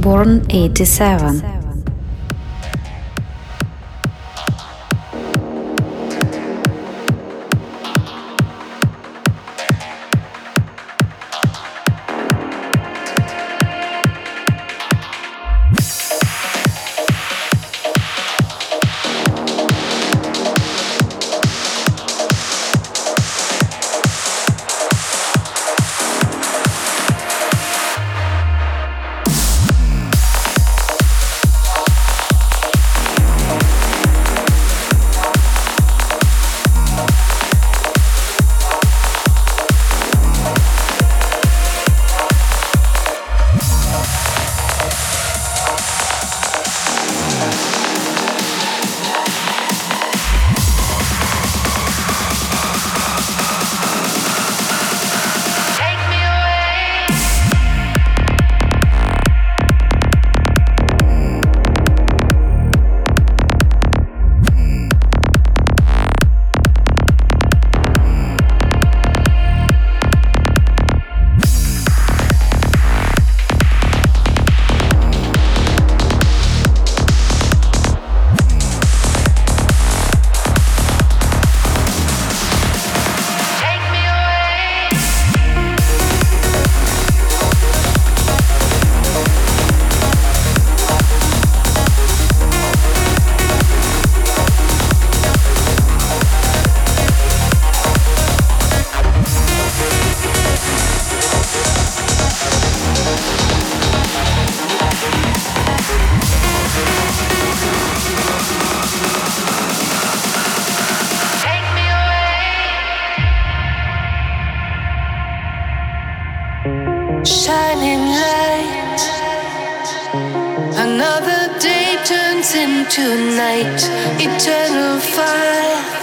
Born 87. dancing tonight, eternal fire.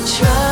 Oh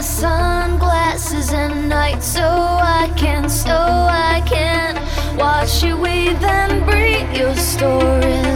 sunglasses at night so I can, so I can watch you weave and breathe your story.